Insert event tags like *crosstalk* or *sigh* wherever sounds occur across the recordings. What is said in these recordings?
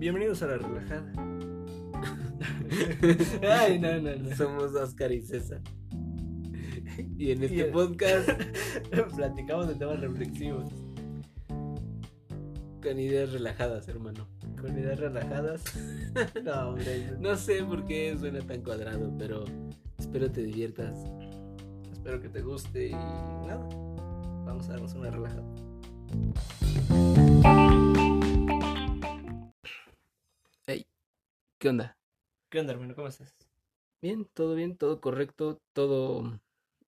Bienvenidos a la relajada. *laughs* Ay, no, no, no. Somos Oscar y César. Y en este Y el- podcast, *laughs* Platicamos de temas reflexivos. con ideas relajadas, hermano. Con ideas relajadas. *laughs* No, hombre. No sé por qué suena tan cuadrado, pero espero te diviertas. Espero que te guste y nada. Vamos a darnos una relajada. ¿Qué onda? ¿Qué onda, hermano? ¿Cómo estás? Bien, todo bien, todo correcto, todo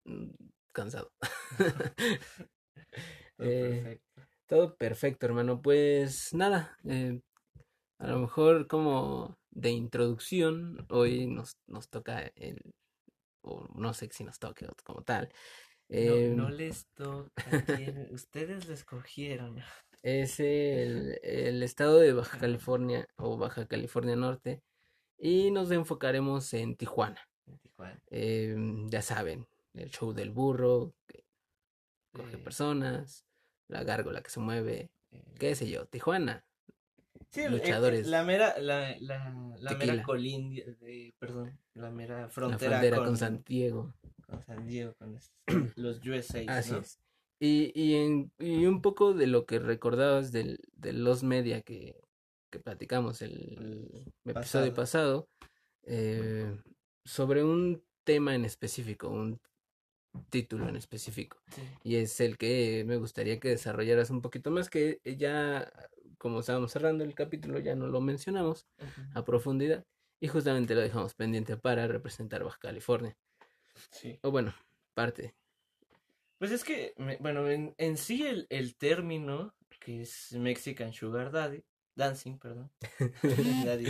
mm, cansado. *laughs* *laughs* Todo Eh, perfecto. Todo perfecto, hermano. Pues nada, eh, a lo mejor como de introducción, hoy nos, nos toca el, o no sé si nos toque o como tal. eh, no, no les toca. Ustedes lo escogieron. *laughs* Es el, el estado de Baja California o Baja California Norte y nos enfocaremos en Tijuana. En Tijuana. Eh, ya saben, el show del burro, que coge Eh, personas, la gárgola que se mueve, eh, qué sé yo, Tijuana. Sí, luchadores. la mera, la, la, la mera colindia, de, perdón, la mera La frontera, con, con San Diego. con San Diego, con es- *clears throat* los USA, Así ¿no? es. Y, y, en- y un poco de lo que recordabas del, de los media que, que platicamos el, episodio pasado, eh, sobre un tema en específico, un título en específico. Sí. Y es el que me gustaría que desarrollaras un poquito más, que ya, como estábamos cerrando el capítulo, ya no lo mencionamos a profundidad. Y justamente lo dejamos pendiente para representar Baja California. Sí. O bueno, parte. Pues es que, me- bueno, en, en sí el, el término, que es Mexican Sugar Daddy, Dancing, perdón. *laughs* *laughs* Daddy.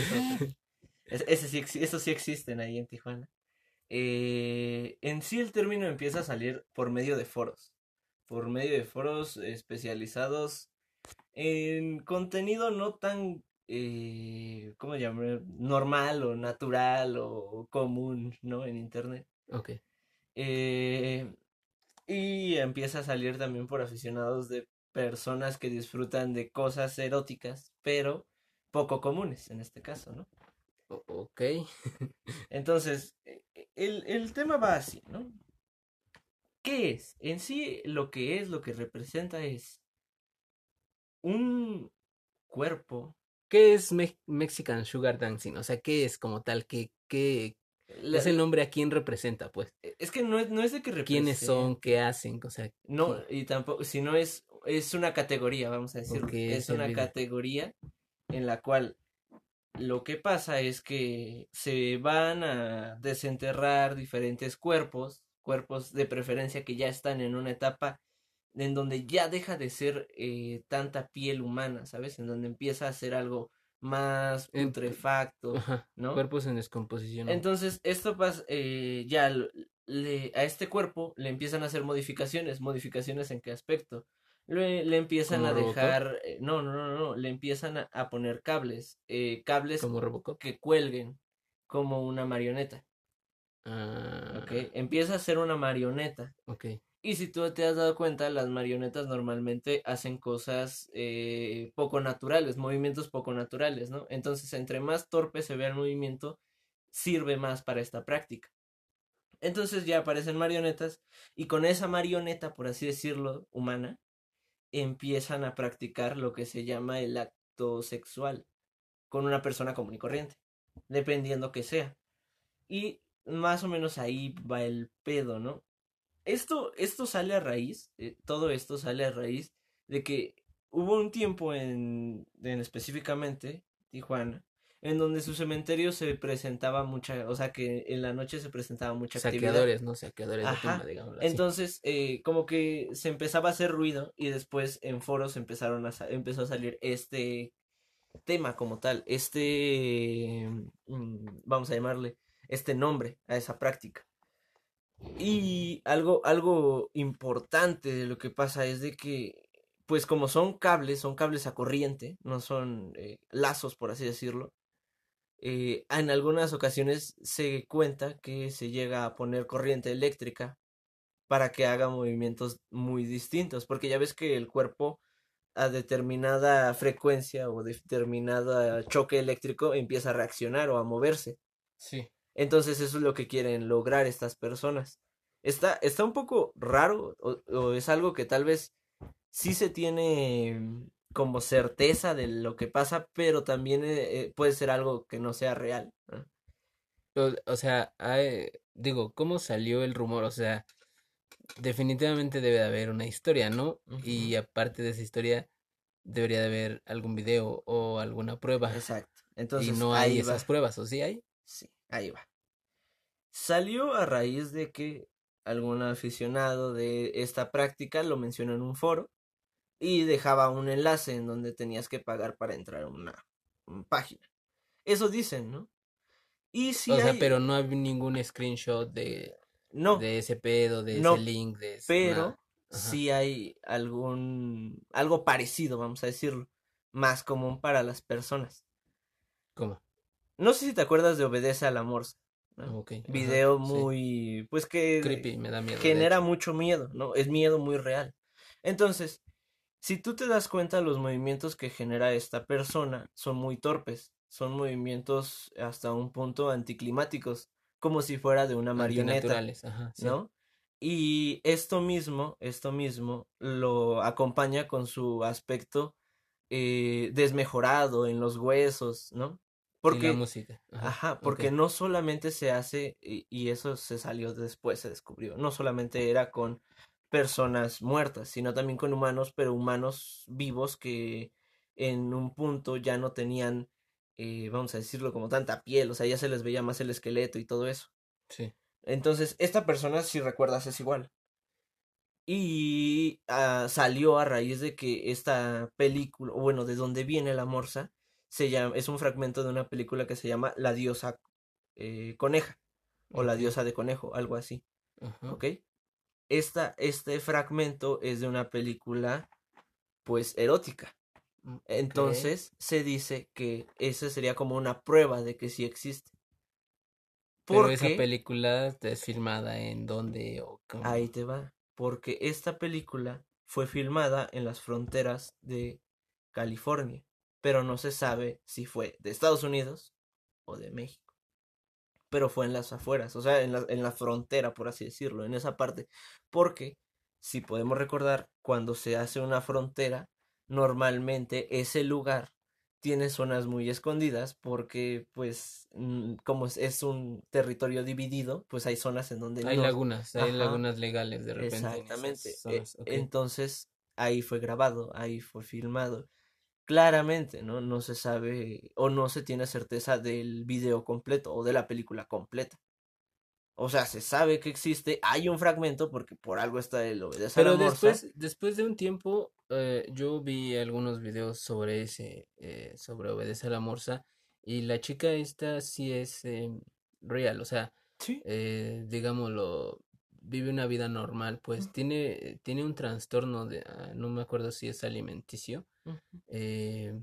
Es- ese sí, esos sí existen ahí en Tijuana. Eh, en sí el término empieza a salir por medio de foros. Por medio de foros especializados en contenido no tan, eh, ¿cómo llamar? Normal o natural o común, ¿no? En internet. Ok. Eh, y empieza a salir también por aficionados de personas que disfrutan de cosas eróticas, pero poco comunes en este caso, ¿no? Ok. *laughs* Entonces, eh, el, el tema va así, ¿no? ¿Qué es? En sí, lo que es, lo que representa es un cuerpo. ¿Qué es Me- Mexican Sugar Dancing? O sea, ¿qué es como tal? ¿Qué, qué La- es el nombre a quién representa, pues? es que no es, no es de que ¿Quiénes son? ¿Qué hacen? O sea, No, y tampoco, si no es, es una categoría, vamos a decirlo. Ok, es una categoría en la cual lo que pasa es que se van a desenterrar diferentes cuerpos, cuerpos de preferencia que ya están en una etapa en donde ya deja de ser eh, tanta piel humana, ¿sabes? En donde empieza a ser algo más putrefacto, ajá, ¿no? cuerpos en descomposición. Entonces, esto pasa, eh, ya le- a este cuerpo le empiezan a hacer modificaciones. ¿Modificaciones en qué aspecto? Le, le empiezan ¿Como a Robocop? dejar, eh, no, no, no, no, le empiezan a, a poner cables, eh, cables Como Robocop. que cuelguen como una marioneta, Ah, ¿ok? Empieza a ser una marioneta. ok. Y si tú te has dado cuenta, las marionetas normalmente hacen cosas eh, poco naturales, movimientos poco naturales, ¿no? Entonces, entre más torpe se vea el movimiento, sirve más para esta práctica. Entonces ya aparecen marionetas y con esa marioneta, por así decirlo, humana, empiezan a practicar lo que se llama el acto sexual con una persona común y corriente, dependiendo que sea. Y más o menos ahí va el pedo, ¿no? Esto, esto sale a raíz, eh, todo esto sale a raíz de que hubo un tiempo en, en específicamente Tijuana, en donde su cementerio se presentaba mucha, o sea que en la noche se presentaba mucha actividad. Saqueadores, ¿no? Saqueadores de Ajá. tumba, digámoslo así. Entonces, eh, como que se empezaba a hacer ruido y después en foros empezaron a empezó a salir este tema como tal, este, mm, vamos a llamarle, este nombre a esa práctica. Y algo, algo importante de lo que pasa es de que, pues como son cables, son cables a corriente, no son eh, lazos, por así decirlo, eh, en algunas ocasiones se cuenta que se llega a poner corriente eléctrica para que haga movimientos muy distintos, porque ya ves que el cuerpo a determinada frecuencia o determinada choque eléctrico empieza a reaccionar o a moverse. Sí. Entonces eso es lo que quieren lograr estas personas. Está, está un poco raro o, es algo que tal vez sí se tiene como certeza de lo que pasa, pero también eh, eh, puede ser algo que no sea real. O, sea, digo, ¿cómo salió el rumor? O sea, definitivamente debe de haber una historia, ¿no? Y aparte de esa historia, debería de haber algún video o alguna prueba. Exacto. Entonces, y no hay esas pruebas, ¿o sí hay? Sí, ahí va. Salió a raíz de que algún aficionado de esta práctica lo mencionó en un foro y dejaba un enlace en donde tenías que pagar para entrar a una, página. Eso dicen, ¿no? Y si o sea, pero no hay ningún screenshot de, no, de ese pedo, de ese link, de Pero sí hay algún algo parecido, vamos a decirlo, más común para las personas. ¿Cómo? No sé si te acuerdas de Obedece a la Morsa. Video muy, pues que Creepy, me da miedo, genera mucho miedo, ¿no? Es miedo muy real. Entonces, si tú te das cuenta, los movimientos que genera esta persona son muy torpes, son movimientos hasta un punto anticlimáticos, como si fuera de una marioneta, ¿no? Y esto mismo, esto mismo lo acompaña con su aspecto eh, desmejorado en los huesos, ¿no? Porque, la música. Ajá, porque no solamente se hace, y, eso se salió después, se descubrió, no solamente era con personas muertas, sino también con humanos, pero humanos vivos que en un punto ya no tenían, eh, vamos a decirlo, como tanta piel, o sea, ya se les veía más el esqueleto y todo eso. Sí. Entonces, esta persona, si recuerdas, es igual. Y ah, salió a raíz de que esta película, bueno, de donde viene la morsa, se llama, es un fragmento de una película que se llama La diosa eh, coneja o La diosa de conejo, algo así. ¿Ok? Esta, este fragmento es de una película pues erótica. Entonces se dice que esa sería como una prueba de que sí existe. Pero esa película es filmada en dónde o Ahí te va. Porque esta película fue filmada en las fronteras de California pero no se sabe si fue de Estados Unidos o de México. Pero fue en las afueras, o sea, en la, en la frontera, por así decirlo, en esa parte. Porque, si podemos recordar, cuando se hace una frontera, normalmente ese lugar tiene zonas muy escondidas porque pues como es, un territorio dividido pues hay zonas en donde hay lagunas hay lagunas legales de repente exactamente e, entonces ahí fue grabado ahí fue filmado claramente, ¿no? No se sabe o no se tiene certeza del video completo o de la película completa. O sea, se sabe que existe, hay un fragmento porque por algo está el obedece Pero después, después de un tiempo, eh, yo vi algunos videos sobre ese, eh, sobre obedece a la morsa y la chica esta sí es em, real, o sea, eh, digámoslo, vive una vida normal, pues tiene, tiene un trastorno de, ah, no me acuerdo si es alimenticio, eh,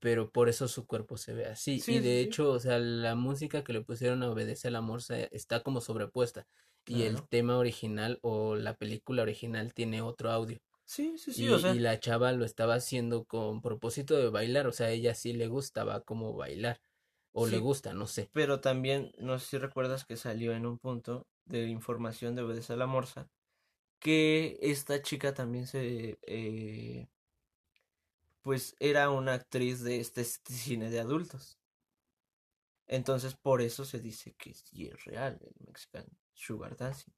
pero por eso su cuerpo se ve así. y de hecho, o sea, la música que le pusieron a Obedece a la Morsa está como sobrepuesta. Y el tema original o la película original tiene otro audio. Sí, sí, sí. Y, y la chava lo estaba haciendo con propósito de bailar, o sea, a ella sí le gustaba como bailar. O le gusta, no sé. Pero también, no sé si recuerdas que salió en un punto de información de Obedece a la Morsa, que esta chica también se eh, pues era una actriz de este cine de adultos. Entonces por eso se dice que sí es real el Mexican Sugar Dancing.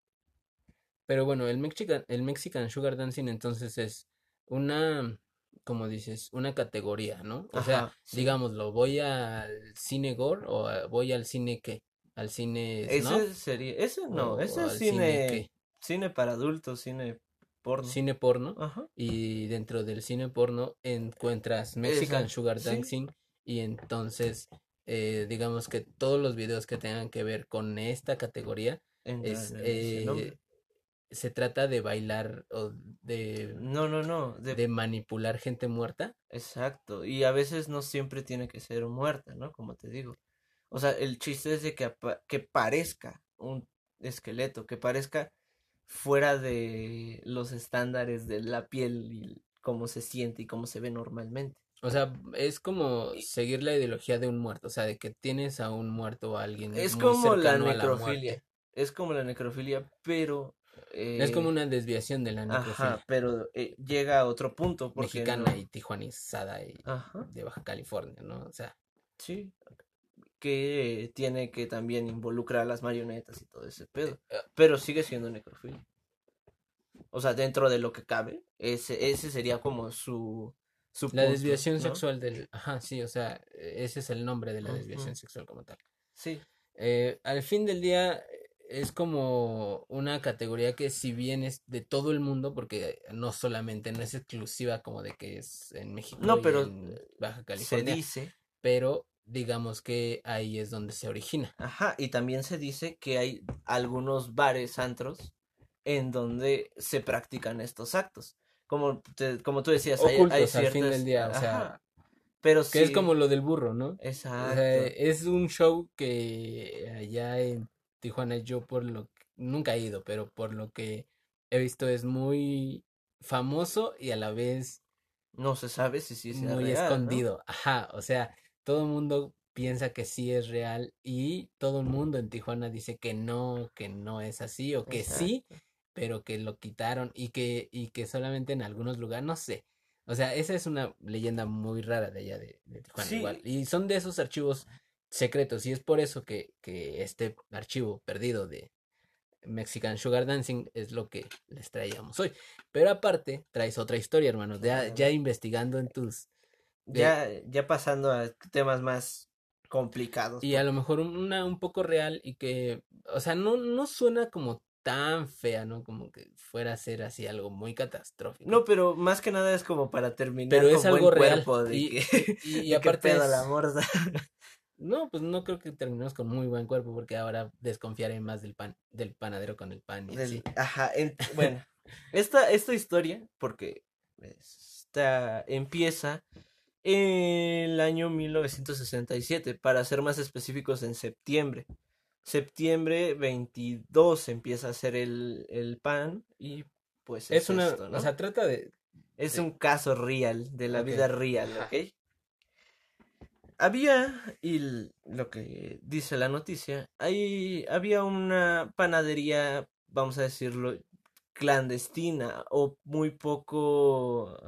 Pero bueno, el Mexican, el Mexican Sugar Dancing entonces es una, como dices, una categoría, ¿no? O sea, digámoslo, voy al cine gore o voy al cine qué? Al cine Ese sería, ese no, ese es cine, cine para adultos, cine Cine porno. Y dentro del cine porno encuentras Mexican Sugar Dancing. Y entonces, eh, digamos que todos los videos que tengan que ver con esta categoría es, eh, se trata de bailar o de no no no de, manipular gente muerta. Exacto y a veces no siempre tiene que ser muerta no como te digo. O sea el chiste es de que, que parezca un esqueleto que parezca fuera de los estándares de la piel y cómo se siente y cómo se ve normalmente. O sea, es como seguir la ideología de un muerto, o sea, de que tienes a un muerto o a alguien. Es como la necrofilia. es como la necrofilia, pero es como eh, una desviación de la necrofilia. Ajá, pero eh, llega a otro punto. Mexicana y tijuanizada y de Baja California, ¿no? O sea. Sí. Que tiene que también involucrar a las marionetas y todo ese pedo. Eh, pero sigue siendo necrofilia. O sea, dentro de lo que cabe, ese, ese sería como su. su la desviación sexual del. Ajá, sí, o sea, ese es el nombre de la desviación sexual como tal. Sí. al fin del día, es como una categoría que si bien es de todo el mundo, porque no solamente, no es exclusiva como de que es en México no, pero en Baja California. Se dice. Pero digamos que ahí es donde se origina. Ajá, y también se dice que hay algunos bares, antros, en donde se practican estos actos. Como, como tú decías, hay, ciertas... al fin del día, o sea... Pero que es como lo del burro, ¿no? Exacto. es un show que allá en Tijuana yo por lo que nunca he ido, pero por lo que he visto es muy famoso y a la vez no se sabe si sí es muy escondido. Ajá, o sea, todo el mundo piensa que sí es real y todo el mundo en Tijuana dice que no, que no es así o que sí, pero que lo quitaron y que y que solamente en algunos lugares, no sé. O sea, esa es una leyenda muy rara de allá de, Tijuana igual. Y son de esos archivos secretos y es por eso que, este archivo perdido de Mexican Sugar Dancing es lo que les traíamos hoy. Pero aparte, traes otra historia, hermano, ya, ya investigando en tus... Ya, ya pasando a temas más complicados. Y a lo mejor una un poco real y que, o sea, no, no suena como tan fea, ¿no? Como que fuera a ser así algo muy catastrófico. No, pero más que nada es como para terminar pero es algo real. *laughs* y, y, aparte la morsa. No, pues no creo que terminemos con muy buen cuerpo porque ahora desconfiaré más del pan, del panadero con el pan. Y Ajá, bueno, esta, esta historia, porque esta empieza en el año 1967, para ser más específicos en septiembre. Septiembre 22 empieza a hacer el, el pan y pues es, una, o sea, trata de... Es un caso real, de la vida real, ¿ok? había, y lo que dice la noticia, ahí había una panadería, vamos a decirlo, clandestina o muy poco...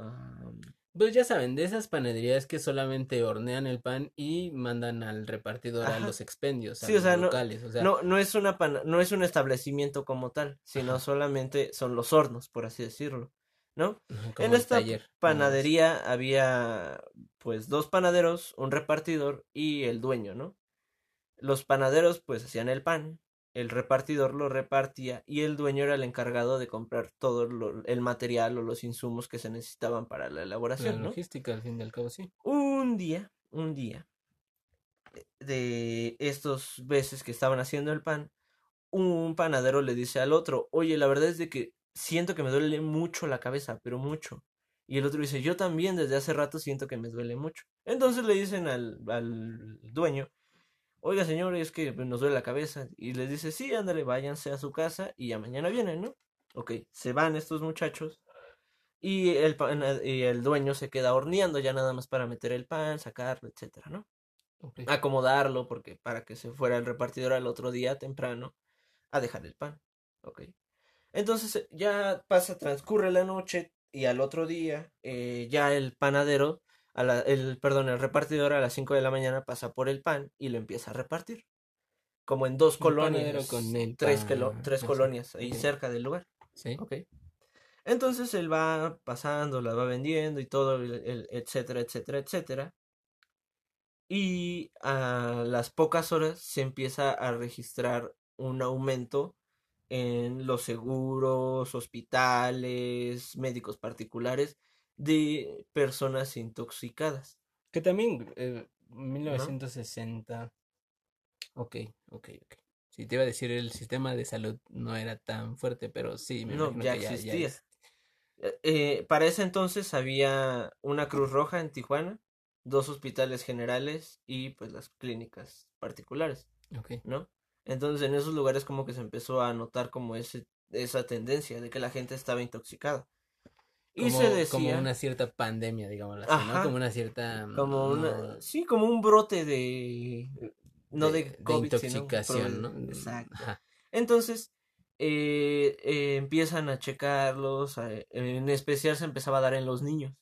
Pues ya saben, de esas panaderías que solamente hornean el pan y mandan al repartidor a los expendios, a los locales. No, no, no, es una no es un establecimiento como tal, sino solamente son los hornos, por así decirlo. ¿no? en esta panadería había pues dos panaderos, un repartidor y el dueño, ¿no? Los panaderos pues hacían el pan, el repartidor lo repartía y el dueño era el encargado de comprar todo el material o los insumos que se necesitaban para la elaboración. La logística, al fin y al cabo, sí. Un día, un día, de estos veces que estaban haciendo el pan, un panadero le dice al otro, oye, la verdad es de que siento que me duele mucho la cabeza, pero mucho. Y el otro dice, yo también desde hace rato siento que me duele mucho. Entonces le dicen al, al dueño, oiga señor, es que nos duele la cabeza. Y les dice, sí, ándale, váyanse a su casa y ya mañana vienen, ¿no? Ok, se van estos muchachos y el, y el dueño se queda horneando ya nada más para meter el pan, sacarlo, etcétera, ¿no? Acomodarlo porque para que se fuera el repartidor al otro día temprano a dejar el pan. Ok. Entonces eh, ya pasa, transcurre la noche y al otro día eh, ya el panadero, a la, el, perdón, el repartidor a las 5 de la mañana pasa por el pan y lo empieza a repartir. Como en dos colonias. Con tres, tres colonias ahí cerca del lugar. Sí. Ok. Entonces él va pasando, la va vendiendo y todo, etcétera, etcétera, etcétera. Y a las pocas horas se empieza a registrar un aumento en los seguros, hospitales, médicos particulares de personas intoxicadas. Que también, eh, 1960. Ok, ok, ok. Si te iba a decir, el sistema de salud no era tan fuerte, pero sí, me no, ya existía. Eh, eh, para ese entonces había una Cruz Roja en Tijuana, dos hospitales generales y pues las clínicas particulares. ¿No? Entonces en esos lugares como que se empezó a notar como ese, esa tendencia de que la gente estaba intoxicada. Y se decía... Como una cierta pandemia, digamos así, ¿no? Como una cierta... Como una... Sí, como un brote de... No de, COVID, intoxicación, ¿no? Exacto. Entonces, eh, eh, empiezan a checarlos, en especial se empezaba a dar en los niños.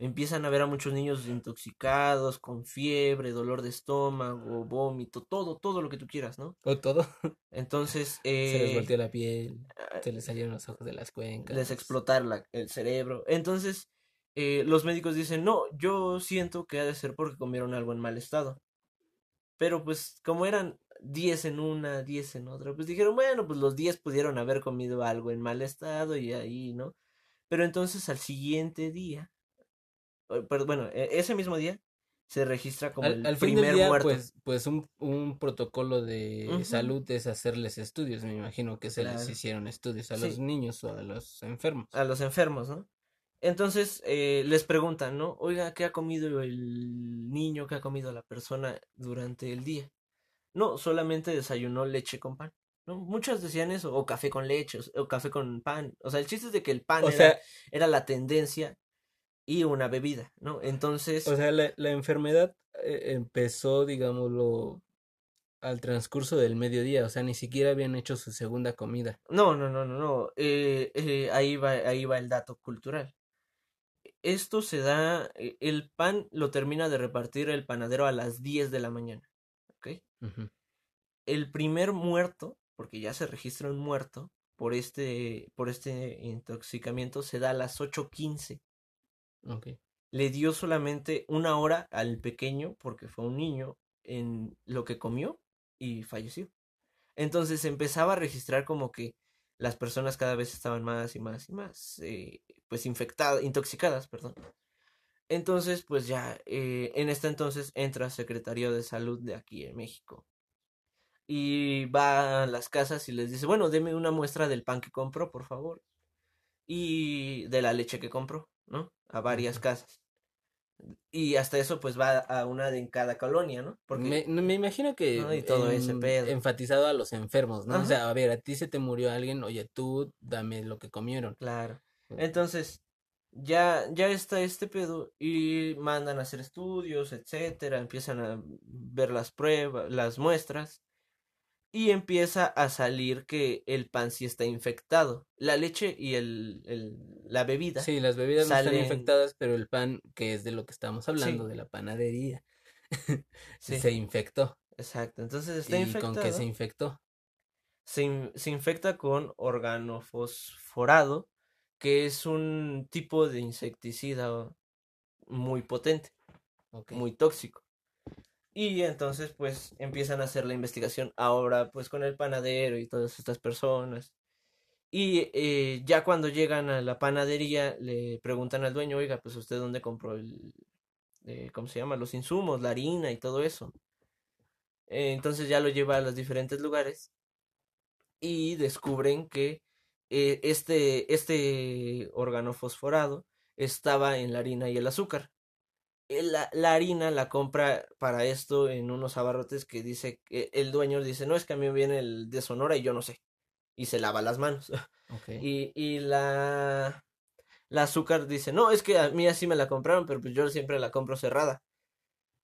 Empiezan a ver a muchos niños intoxicados, con fiebre, dolor de estómago, vómito, todo, todo lo que tú quieras, ¿no? O todo. Entonces, se les volteó la piel, ah, se les salieron los ojos de las cuencas. Les explotaron el cerebro. Entonces, eh, los médicos dicen, no, yo siento que ha de ser porque comieron algo en mal estado. Pero pues como eran 10 en una, 10 en otra, pues dijeron, bueno, pues los 10 pudieron haber comido algo en mal estado y ahí, ¿no? Pero entonces al siguiente día, pero bueno, e, ese mismo día se registra como el primer muerto. Pues, pues un, un protocolo de salud es hacerles estudios, me imagino que se les hicieron estudios a los niños o a los enfermos. A los enfermos, ¿no? Entonces eh, les preguntan, ¿no? Oiga, ¿qué ha comido el niño, qué ha comido la persona durante el día? No, solamente desayunó leche con pan. ¿no? Muchos decían eso, o café con leche, o, café con pan. O sea, el chiste es de que el pan era, era, la tendencia y una bebida, ¿no? Entonces... O sea, la, la enfermedad eh, empezó, digámoslo, al transcurso del mediodía, o sea, ni siquiera habían hecho su segunda comida. No, no, no, no, no. Eh, eh, ahí, va, ahí va el dato cultural. Esto se da, el pan lo termina de repartir el panadero a las 10 de la mañana. El primer muerto, porque ya se registra un muerto por este, por este intoxicamiento, se da a las 8.15. Le dio solamente una hora al pequeño, porque fue un niño, en lo que comió y falleció. Entonces empezaba a registrar como que las personas cada vez estaban más y más y más, eh, pues infectadas, intoxicadas, perdón. Entonces, pues ya, eh, en este entonces entra Secretario de Salud de aquí en México. Y va a las casas y les dice, bueno, deme una muestra del pan que compró, por favor. Y de la leche que compró, ¿no? A varias casas. Y hasta eso, pues va a una de en cada colonia, ¿no? Porque, me, imagino que y todo ese pedo. enfatizado a los enfermos, ¿no? O sea, a ver, a ti se te murió alguien, oye, tú dame lo que comieron. Claro. Entonces, ya, ya está este pedo y mandan a hacer estudios, etcétera, empiezan a ver las pruebas, las muestras y empieza a salir que el pan sí está infectado. La leche y el, el la bebida. Sí, las bebidas no están infectadas, pero el pan, que es de lo que estamos hablando, de la panadería, *laughs* se infectó. Exacto, entonces está ¿Y con qué se infectó? Se, se infecta con organofosforado que es un tipo de insecticida muy potente, muy tóxico. Y entonces pues empiezan a hacer la investigación ahora pues con el panadero y todas estas personas. Y eh, ya cuando llegan a la panadería le preguntan al dueño, oiga, pues usted dónde compró el, eh, ¿cómo se llama? Los insumos, la harina y todo eso. Eh, entonces ya lo lleva a los diferentes lugares y descubren que este, este órgano fosforado estaba en la harina y el azúcar. Eh, la, la, harina la compra para esto en unos abarrotes que dice, que el dueño dice, no, es que a mí viene el de Sonora y yo no sé. Y se lava las manos. *laughs* Y, y la, la azúcar dice, no, es que a mí así me la compraron, pero pues yo siempre la compro cerrada.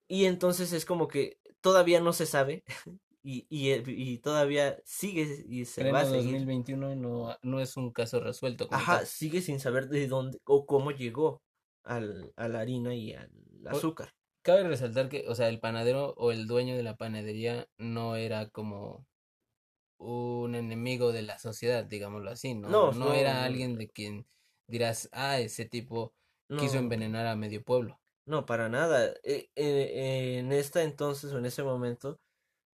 Y entonces es como que todavía no se sabe *laughs* y, y, eh, y todavía sigue y se va a seguir. 2021 no, no es un caso resuelto. Ajá, sigue sin saber de dónde o cómo llegó al, a la harina y al azúcar. Cabe resaltar que, o sea, el panadero o el dueño de la panadería no era como un enemigo de la sociedad, digámoslo así, ¿no? No, no, era alguien de quien dirás, ah, ese tipo quiso envenenar a medio pueblo. No, para nada. Eh, eh, en esta entonces o en ese momento,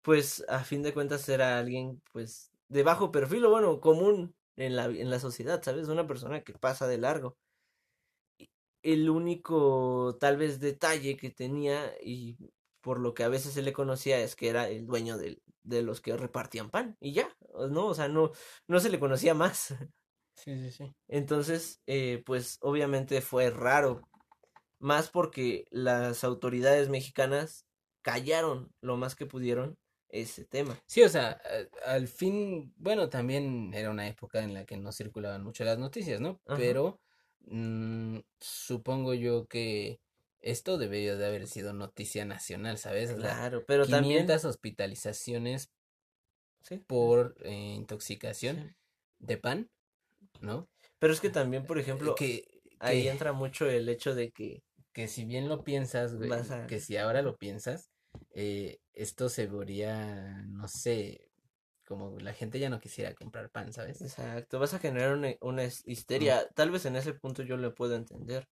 pues a fin de cuentas era alguien pues de bajo perfil o bueno, común en la, en la sociedad, ¿sabes? Una persona que pasa de largo. El único tal vez detalle que tenía y por lo que a veces se le conocía es que era el dueño de, de los que repartían pan y ya, ¿no? O sea, no, no se le conocía más. *laughs* Sí, sí, sí. Entonces, eh, pues obviamente fue raro, más porque las autoridades mexicanas callaron lo más que pudieron ese tema. Sí, o sea, al fin, bueno, también era una época en la que no circulaban mucho las noticias, ¿no? Pero mm, supongo yo que esto debería de haber sido noticia nacional, ¿sabes? Claro, pero 500 hospitalizaciones por eh, intoxicación de pan, ¿no? Pero es que también, por ejemplo, que, ahí entra mucho el hecho de que... Que si bien lo piensas, que si ahora lo piensas, eh, esto se vería, no sé, como la gente ya no quisiera comprar pan, ¿sabes? Exacto, vas a generar una, una histeria. Tal vez en ese punto yo lo puedo entender.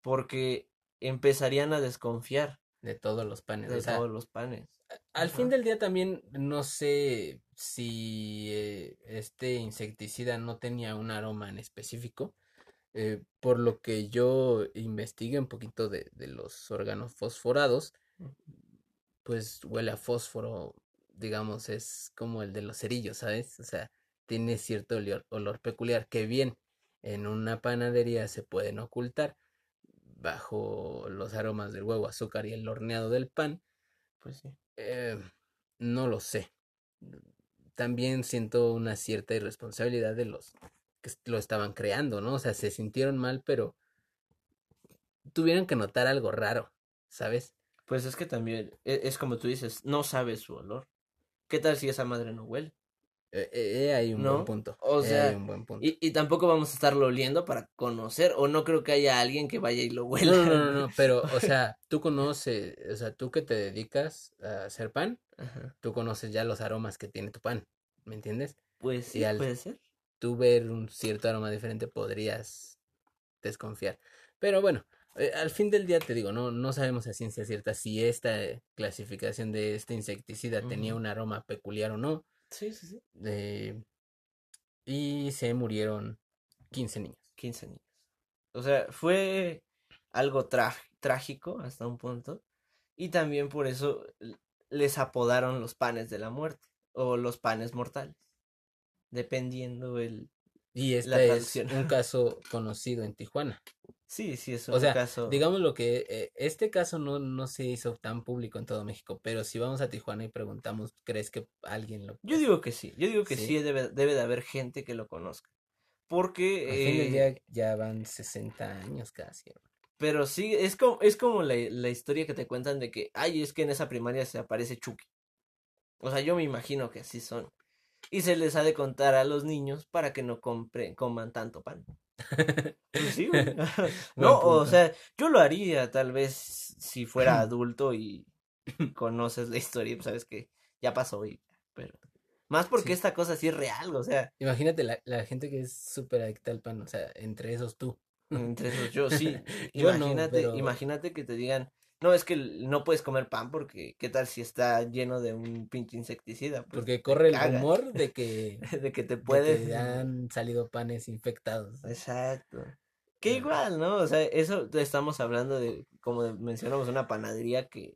Porque empezarían a desconfiar. De todos los panes. De todos los panes. Al fin del día también no sé si eh, este insecticida no tenía un aroma en específico. Eh, por lo que yo investigué un poquito de, de, los órganos fosforados, pues huele a fósforo, digamos, es como el de los cerillos, ¿sabes? O sea, tiene cierto olor, olor peculiar que bien en una panadería se pueden ocultar bajo los aromas del huevo, azúcar y el horneado del pan. Pues sí. Eh, no lo sé. También siento una cierta irresponsabilidad de los que lo estaban creando, ¿no? O sea, se sintieron mal, pero tuvieron que notar algo raro, ¿sabes? Pues es que también e, es, como tú dices, no sabes su olor. ¿Qué tal si esa madre no huele? Eh, eh, hay un buen punto. O sea, un buen punto. Y, y, tampoco vamos a estarlo oliendo para conocer, o no creo que haya alguien que vaya y lo huela. No, no, no, pero, *laughs* o sea, tú conoces, o sea, tú que te dedicas a hacer pan, tú conoces ya los aromas que tiene tu pan, ¿me entiendes? Pues sí, puede ser. Tú ver un cierto aroma diferente podrías desconfiar. Pero bueno, eh, al fin del día te digo, no, no sabemos a ciencia cierta si esta clasificación de este insecticida tenía un aroma peculiar o no. Sí, sí, sí. Eh, y se murieron 15 niños. 15 niños. O sea, fue algo trágico hasta un punto. Y también por eso les apodaron los panes de la muerte o los panes mortales. Dependiendo el. Y este es un caso conocido en Tijuana. Sí, sí, es un o sea, caso. Digamos lo que eh, este caso no, no se hizo tan público en todo México, pero si vamos a Tijuana y preguntamos, ¿crees que alguien lo Yo digo que sí, yo digo que sí, debe, debe de haber gente que lo conozca. Porque eh, ya van 60 años casi. Pero sí, es como, es como la, la, historia que te cuentan de que, ay, es que en esa primaria se aparece Chucky. O sea, yo me imagino que así son. Y se les ha de contar a los niños para que no compren, coman tanto pan. Pues sí, *laughs* *laughs* no, o sea, yo lo haría tal vez si fuera *laughs* adulto y conoces la historia, pues sabes que ya pasó y pero más porque esta cosa sí es real, o sea. Imagínate la, la gente que es súper adicta al pan, o sea, entre esos tú. Entre esos yo, sí. imagínate, imagínate que te digan, no, es que no puedes comer pan porque qué tal si está lleno de un pinche insecticida. Pues, porque corre el rumor de *laughs* que, de que te pueden... han salido panes infectados. Exacto. Que igual, ¿no? O sea, eso estamos hablando de, como mencionamos, una panadería que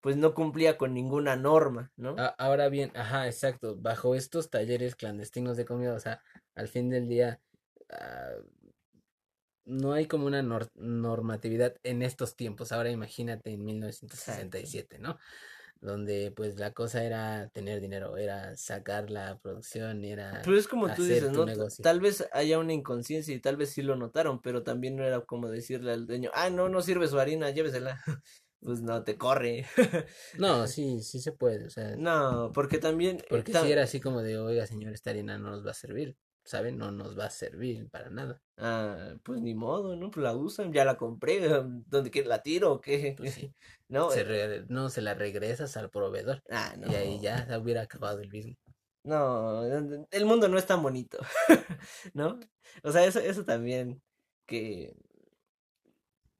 pues no cumplía con ninguna norma, ¿no? Ahora bien, ajá, exacto, bajo estos talleres clandestinos de comida, o sea, al fin del día, ah, no hay como una normatividad en estos tiempos. Ahora imagínate en 1967, ¿no? Donde pues la cosa era tener dinero, era sacar la producción, era... Pero es como tú dices, ¿no? Tal vez haya una inconsciencia y tal vez sí lo notaron, pero también no era como decirle al dueño, ah, no, no sirve su harina, llévesela. *laughs* pues no, te corre. no, *laughs* sí, sí se puede, o sea... No, porque también... Porque si era así como de, oiga señor, esta harina no nos va a servir. ¿Saben? No nos va a servir para nada. Ah, pues ni modo, ¿no? Pues la usan, ya la compré, *laughs* ¿dónde quiere la tiro o qué? Pues *laughs* no, se eh no, se la regresas al proveedor. Ah, no. Y ahí ya se hubiera acabado el mismo. No, el mundo no es tan bonito, *laughs* ¿no? O sea, eso, eso también, que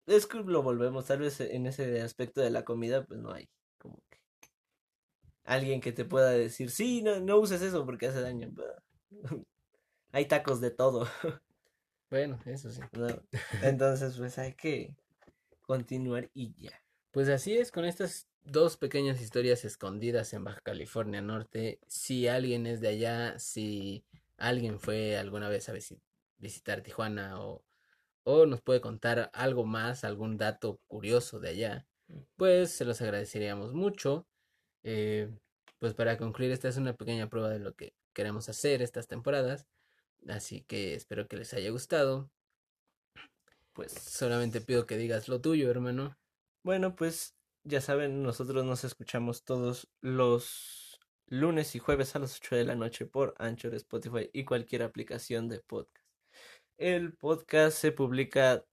es que lo volvemos, tal vez en ese aspecto de la comida, pues no hay como que alguien que te pueda decir, sí, no, no uses eso porque hace daño. Hay tacos de todo. *laughs* Bueno, eso sí. *laughs* Entonces, pues hay que continuar y ya. Pues así es, con estas dos pequeñas historias escondidas en Baja California Norte. Si alguien es de allá, si alguien fue alguna vez a visitar Tijuana o, o nos puede contar algo más, algún dato curioso de allá, pues se los agradeceríamos mucho. Eh, pues para concluir, esta es una pequeña prueba de lo que queremos hacer estas temporadas. Así que espero que les haya gustado. Pues solamente pido que digas lo tuyo, hermano. Bueno, pues ya saben, nosotros nos escuchamos todos los lunes y jueves a las 8 de la noche por Anchor, Spotify y cualquier aplicación de podcast. El podcast se publica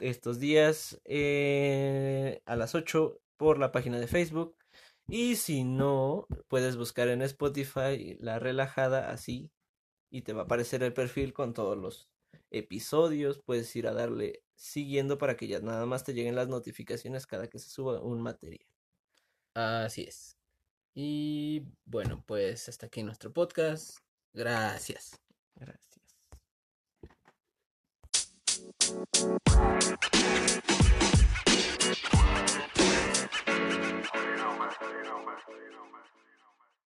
estos días eh, a las 8 por la página de Facebook. Y si no, puedes buscar en Spotify La Relajada así y te va a aparecer el perfil con todos los episodios. Puedes ir a darle siguiendo para que ya nada más te lleguen las notificaciones cada que se suba un material. Así es. Y bueno, pues hasta aquí nuestro podcast. Gracias. Gracias.